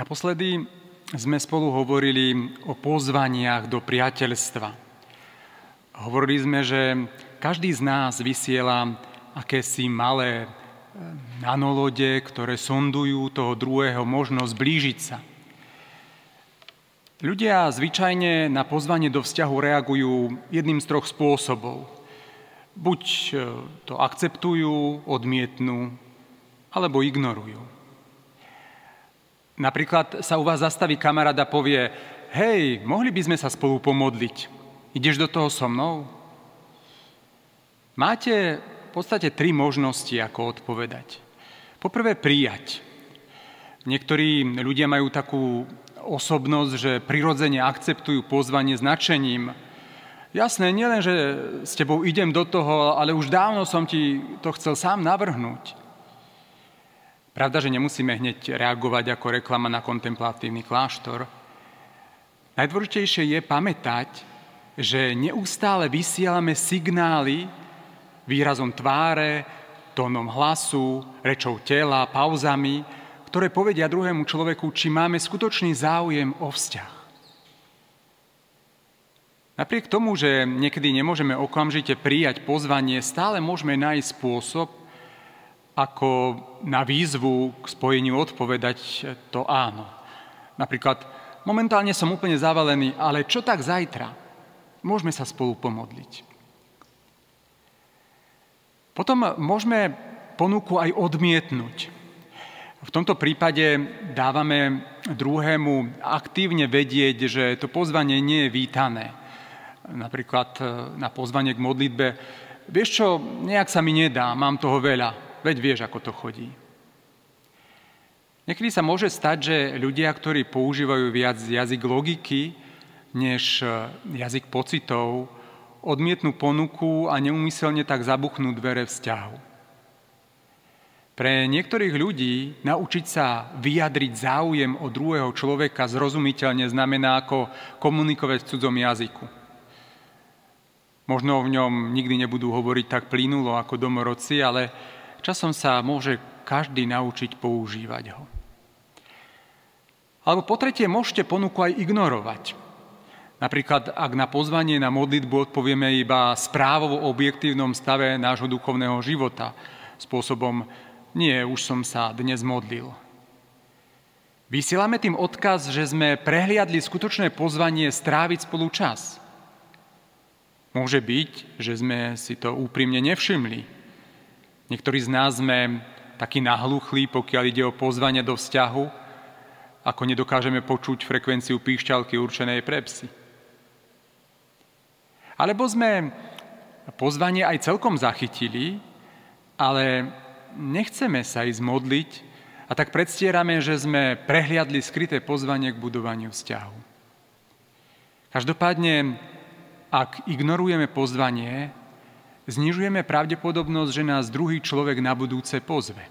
Naposledy sme spolu hovorili o pozvaniach do priateľstva. Hovorili sme, že každý z nás vysiela akési malé eh, nanolode, ktoré sondujú toho druhého možnosť blížiť sa. Ľudia zvyčajne na pozvanie do vzťahu reagujú jedným z troch spôsobov. Buď eh, to akceptujú, odmietnú, alebo ignorujú. Napríklad sa u vás zastaví kamarát a povie, hej, mohli by sme sa spolu pomodliť. Ideš do toho so mnou? Máte v podstate tri možnosti, ako odpovedať. Poprvé prijať. Niektorí ľudia majú takú osobnosť, že prirodzene akceptujú pozvanie značením. Jasné, nielen, že s tebou idem do toho, ale už dávno som ti to chcel sám navrhnúť. Pravda, že nemusíme hneď reagovať ako reklama na kontemplatívny kláštor. Najdôležitejšie je pamätať, že neustále vysielame signály výrazom tváre, tónom hlasu, rečou tela, pauzami, ktoré povedia druhému človeku, či máme skutočný záujem o vzťah. Napriek tomu, že niekedy nemôžeme okamžite prijať pozvanie, stále môžeme nájsť spôsob, ako na výzvu k spojeniu odpovedať to áno. Napríklad, momentálne som úplne zavalený, ale čo tak zajtra? Môžeme sa spolu pomodliť. Potom môžeme ponuku aj odmietnúť. V tomto prípade dávame druhému aktívne vedieť, že to pozvanie nie je vítané. Napríklad e, na pozvanie k modlitbe, vieš čo, nejak sa mi nedá, mám toho veľa, veď vieš, ako to chodí. Niekedy sa môže stať, že ľudia, ktorí používajú viac jazyk logiky než e, jazyk pocitov, odmietnú ponuku a neumyselne tak zabuchnú dvere vzťahu. Pre niektorých ľudí naučiť sa vyjadriť záujem o druhého človeka zrozumiteľne znamená ako komunikovať v cudzom jazyku. Možno v ňom nikdy nebudú hovoriť tak plynulo ako domorodci, ale časom sa môže každý naučiť používať ho. Alebo po tretie, môžete ponuku aj ignorovať. Napríklad, ak na pozvanie na modlitbu odpovieme iba správou o objektívnom stave nášho duchovného života, spôsobom nie, už som sa dnes modlil. Vysielame tým odkaz, že sme prehliadli skutočné pozvanie stráviť spolu čas. Môže byť, že sme si to úprimne nevšimli, Niektorí z nás sme takí nahluchlí, pokiaľ ide o pozvanie do vzťahu, ako nedokážeme počuť frekvenciu píšťalky určenej pre psy. Alebo sme pozvanie aj celkom zachytili, ale nechceme sa ísť modliť a tak predstierame, že sme prehliadli skryté pozvanie k budovaniu vzťahu. Každopádne, ak ignorujeme pozvanie, znižujeme pravdepodobnosť, že nás druhý človek na budúce pozve.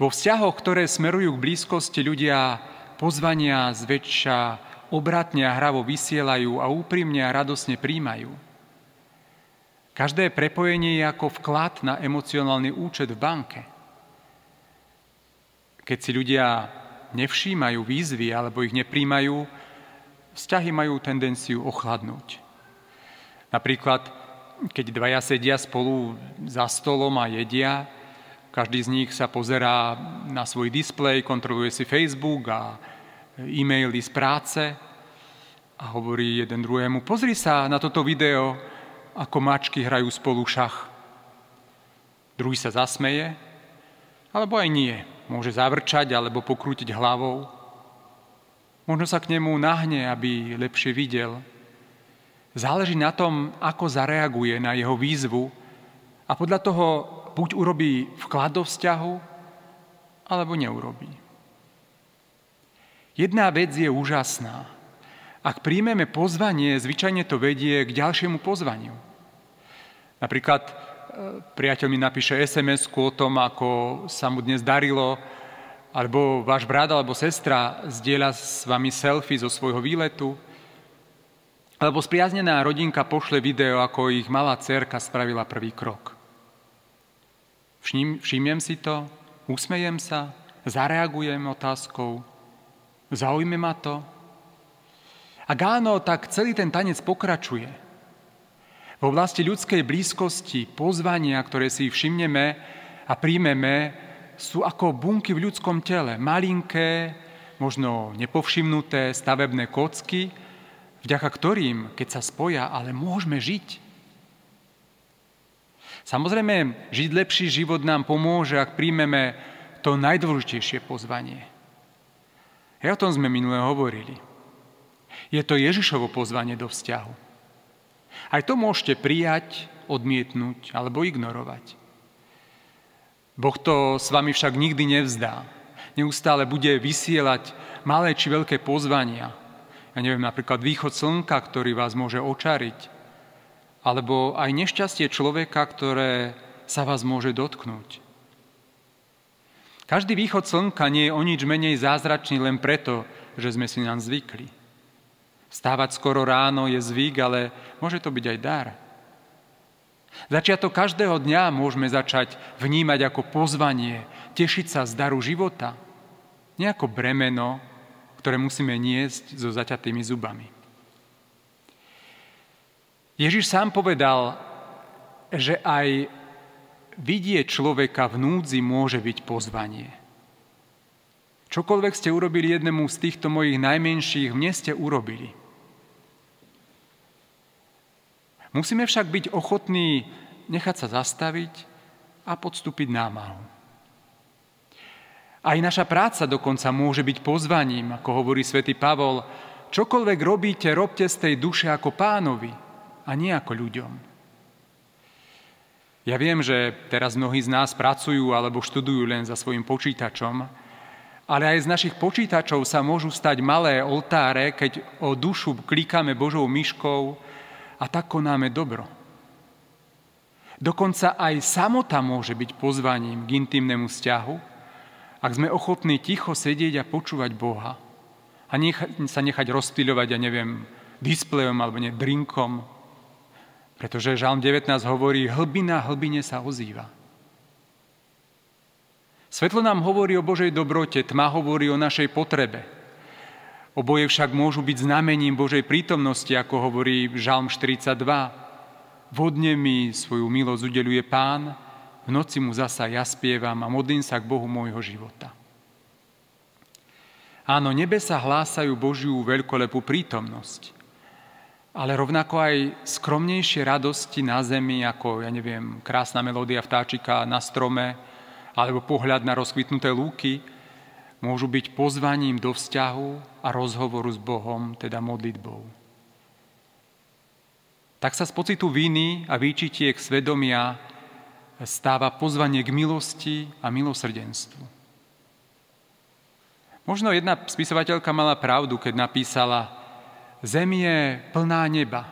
Vo vzťahoch, ktoré smerujú k blízkosti, ľudia pozvania zväčša obratne a hravo vysielajú a úprimne a radosne príjmajú. Každé prepojenie je ako vklad na emocionálny účet v banke. Keď si ľudia nevšímajú výzvy alebo ich nepríjmajú, vzťahy majú tendenciu ochladnúť. Napríklad, keď dvaja sedia spolu za stolom a jedia, každý z nich sa pozerá na svoj displej, kontroluje si Facebook a e-maily z práce a hovorí jeden druhému, pozri sa na toto video, ako mačky hrajú spolu šach. Druhý sa zasmeje, alebo aj nie. Môže zavrčať alebo pokrútiť hlavou. Možno sa k nemu nahne, aby lepšie videl. Záleží na tom, ako zareaguje na jeho výzvu a podľa toho buď urobí vklad do vzťahu, alebo neurobí. Jedna vec je úžasná. Ak príjmeme pozvanie, zvyčajne to vedie k ďalšiemu pozvaniu. Napríklad e, priateľ mi napíše sms o tom, ako sa mu dnes darilo, alebo váš brat alebo sestra zdieľa s vami selfie zo svojho výletu, alebo spriaznená rodinka pošle video, ako ich malá cerka spravila prvý krok. Všim, všimnem si to, usmejem sa, Zareagujem otázkou? Zaujme ma to? Ak áno, tak celý ten tanec pokračuje. V oblasti ľudskej blízkosti pozvania, ktoré si všimneme a príjmeme, sú ako bunky v ľudskom tele, malinké, možno nepovšimnuté stavebné kocky, vďaka ktorým, keď sa spoja, ale môžeme žiť. Samozrejme, žiť lepší život nám pomôže, ak príjmeme to najdôležitejšie pozvanie. Ja o tom sme minule hovorili. Je to Ježišovo pozvanie do vzťahu. Aj to môžete prijať, odmietnúť alebo ignorovať. Boh to s vami však nikdy nevzdá. Neustále bude vysielať malé či veľké pozvania. Ja neviem, napríklad východ slnka, ktorý vás môže očariť. Alebo aj nešťastie človeka, ktoré sa vás môže dotknúť. Každý východ slnka nie je o nič menej zázračný len preto, že sme si nám zvykli. Stávať skoro ráno je zvyk, ale môže to byť aj dar. Začiatok každého dňa môžeme začať vnímať ako pozvanie, tešiť sa z daru života, nie ako bremeno, ktoré musíme niesť so zaťatými zubami. Ježiš sám povedal, že aj vidieť človeka v núdzi môže byť pozvanie. Čokoľvek ste urobili jednému z týchto mojich najmenších, mne ste urobili. Musíme však byť ochotní nechať sa zastaviť a podstúpiť námahu. Aj naša práca dokonca môže byť pozvaním, ako hovorí svätý Pavol, čokoľvek robíte, robte z tej duše ako pánovi a nie ako ľuďom. Ja viem, že teraz mnohí z nás pracujú alebo študujú len za svojim počítačom, ale aj z našich počítačov sa môžu stať malé oltáre, keď o dušu klikáme Božou myškou a tak konáme dobro. Dokonca aj samota môže byť pozvaním k intimnému vzťahu, ak sme ochotní ticho sedieť a počúvať Boha a nechať, sa nechať rozptýľovať, ja neviem, displejom alebo ne, drinkom, pretože Žalm 19 hovorí, hlbina hlbine sa ozýva. Svetlo nám hovorí o Božej dobrote, tma hovorí o našej potrebe. Oboje však môžu byť znamením Božej prítomnosti, ako hovorí Žalm 42. Vodne mi svoju milosť udeluje Pán, v noci mu zasa ja spievam a modlím sa k Bohu môjho života. Áno, nebesa hlásajú Božiu veľkolepú prítomnosť ale rovnako aj skromnejšie radosti na zemi, ako, ja neviem, krásna melódia vtáčika na strome, alebo pohľad na rozkvitnuté lúky, môžu byť pozvaním do vzťahu a rozhovoru s Bohom, teda modlitbou. Tak sa z pocitu viny a výčitiek svedomia stáva pozvanie k milosti a milosrdenstvu. Možno jedna spisovateľka mala pravdu, keď napísala Zem je plná neba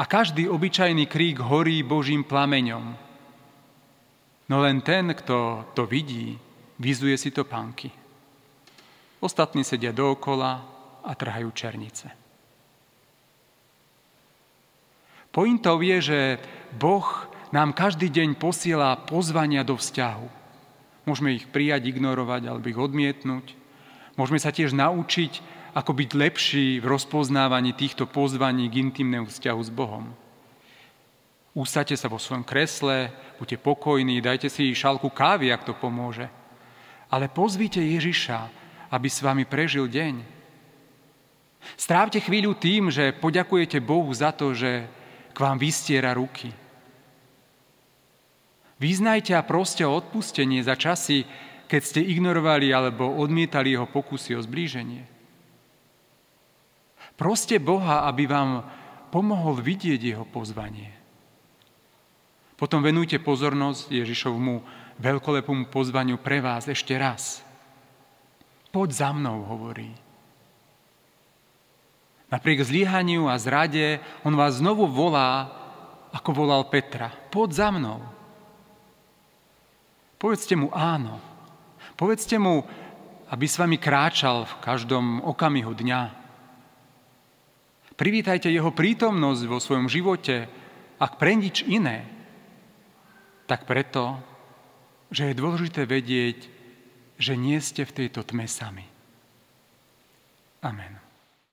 a každý obyčajný krík horí Božím plameňom. No len ten, kto to vidí, vyzuje si to pánky. Ostatní sedia dookola a trhajú černice. Pointou je, že Boh nám každý deň posiela pozvania do vzťahu. Môžeme ich prijať, ignorovať alebo ich odmietnúť. Môžeme sa tiež naučiť ako byť lepší v rozpoznávaní týchto pozvaní k intimnému vzťahu s Bohom. Ústate sa vo svojom kresle, buďte pokojní, dajte si šálku kávy, ak to pomôže. Ale pozvíte Ježiša, aby s vami prežil deň. Strávte chvíľu tým, že poďakujete Bohu za to, že k vám vystiera ruky. Význajte a proste o odpustenie za časy, keď ste ignorovali alebo odmietali jeho pokusy o zblíženie. Proste Boha, aby vám pomohol vidieť jeho pozvanie. Potom venujte pozornosť Ježišovmu veľkolepému pozvaniu pre vás ešte raz. Poď za mnou, hovorí. Napriek zlíhaniu a zrade, on vás znovu volá, ako volal Petra. Poď za mnou. Povedzte mu áno. Povedzte mu, aby s vami kráčal v každom okamihu dňa. Privítajte jeho prítomnosť vo svojom živote, ak pre nič iné, tak preto, že je dôležité vedieť, že nie ste v tejto tme sami. Amen.